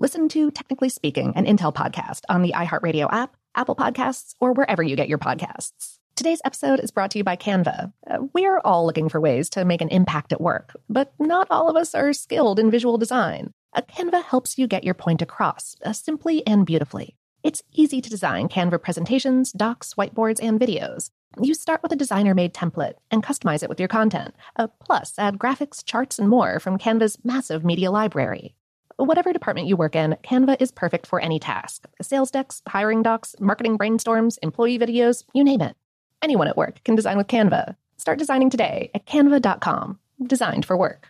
Listen to Technically Speaking, an Intel podcast on the iHeartRadio app, Apple Podcasts, or wherever you get your podcasts. Today's episode is brought to you by Canva. Uh, we're all looking for ways to make an impact at work, but not all of us are skilled in visual design. A Canva helps you get your point across uh, simply and beautifully. It's easy to design Canva presentations, docs, whiteboards, and videos. You start with a designer made template and customize it with your content. Uh, plus, add graphics, charts, and more from Canva's massive media library. Whatever department you work in, Canva is perfect for any task sales decks, hiring docs, marketing brainstorms, employee videos, you name it. Anyone at work can design with Canva. Start designing today at canva.com. Designed for work.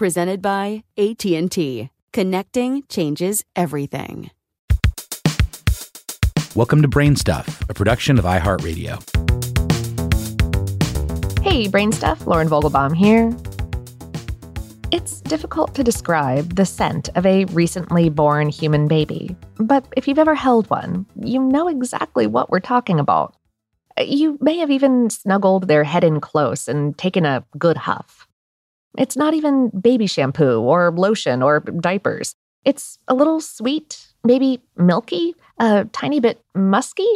presented by AT&T. Connecting changes everything. Welcome to BrainStuff, a production of iHeartRadio. Hey, BrainStuff, Lauren Vogelbaum here. It's difficult to describe the scent of a recently born human baby, but if you've ever held one, you know exactly what we're talking about. You may have even snuggled their head in close and taken a good huff. It's not even baby shampoo or lotion or diapers. It's a little sweet, maybe milky, a tiny bit musky.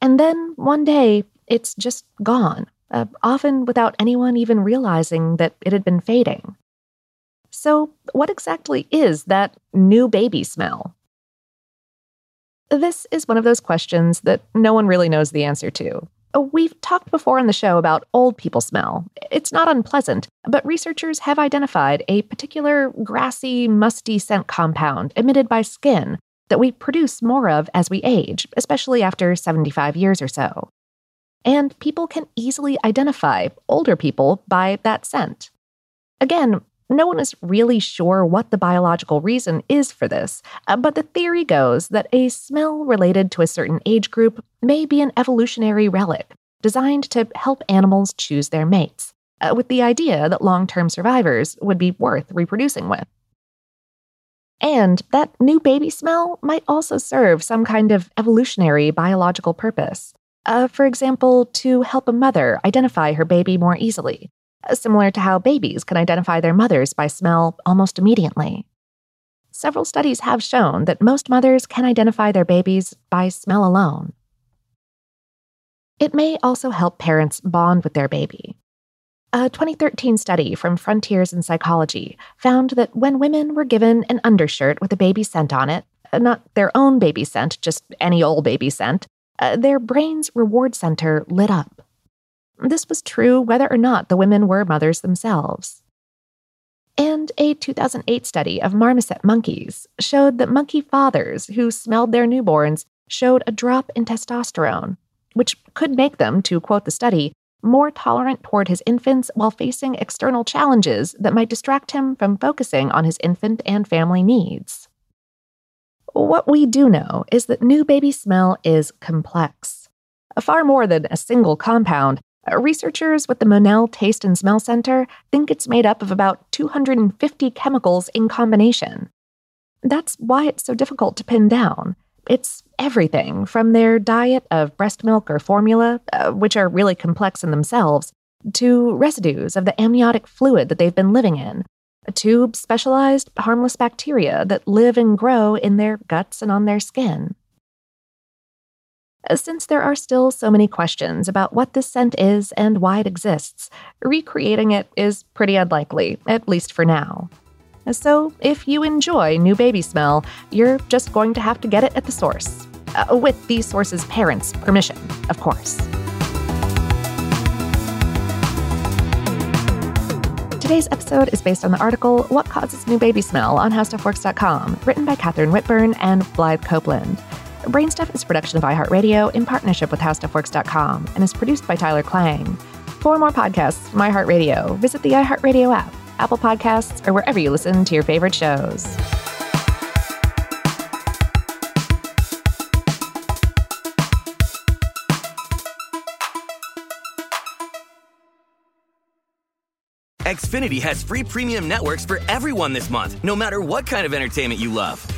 And then one day, it's just gone, uh, often without anyone even realizing that it had been fading. So, what exactly is that new baby smell? This is one of those questions that no one really knows the answer to. We've talked before on the show about old people smell. It's not unpleasant, but researchers have identified a particular grassy, musty scent compound emitted by skin that we produce more of as we age, especially after 75 years or so. And people can easily identify older people by that scent. Again, no one is really sure what the biological reason is for this, uh, but the theory goes that a smell related to a certain age group may be an evolutionary relic designed to help animals choose their mates, uh, with the idea that long term survivors would be worth reproducing with. And that new baby smell might also serve some kind of evolutionary biological purpose. Uh, for example, to help a mother identify her baby more easily, similar to how babies can identify their mothers by smell almost immediately. Several studies have shown that most mothers can identify their babies by smell alone. It may also help parents bond with their baby. A 2013 study from Frontiers in Psychology found that when women were given an undershirt with a baby scent on it, uh, not their own baby scent, just any old baby scent, uh, their brain's reward center lit up. This was true whether or not the women were mothers themselves. And a 2008 study of marmoset monkeys showed that monkey fathers who smelled their newborns showed a drop in testosterone, which could make them, to quote the study, more tolerant toward his infants while facing external challenges that might distract him from focusing on his infant and family needs. What we do know is that new baby smell is complex. Far more than a single compound, researchers with the Monell Taste and Smell Center think it's made up of about 250 chemicals in combination. That's why it's so difficult to pin down. It's everything from their diet of breast milk or formula, uh, which are really complex in themselves, to residues of the amniotic fluid that they've been living in, to specialized harmless bacteria that live and grow in their guts and on their skin. Since there are still so many questions about what this scent is and why it exists, recreating it is pretty unlikely, at least for now. So, if you enjoy new baby smell, you're just going to have to get it at the source. Uh, with the source's parents' permission, of course. Today's episode is based on the article What Causes New Baby Smell on HowStuffWorks.com, written by Katherine Whitburn and Blythe Copeland. BrainStuff is a production of iHeartRadio in partnership with HowStuffWorks.com and is produced by Tyler Klang. For more podcasts from iHeartRadio, visit the iHeartRadio app, Apple Podcasts, or wherever you listen to your favorite shows. Xfinity has free premium networks for everyone this month, no matter what kind of entertainment you love.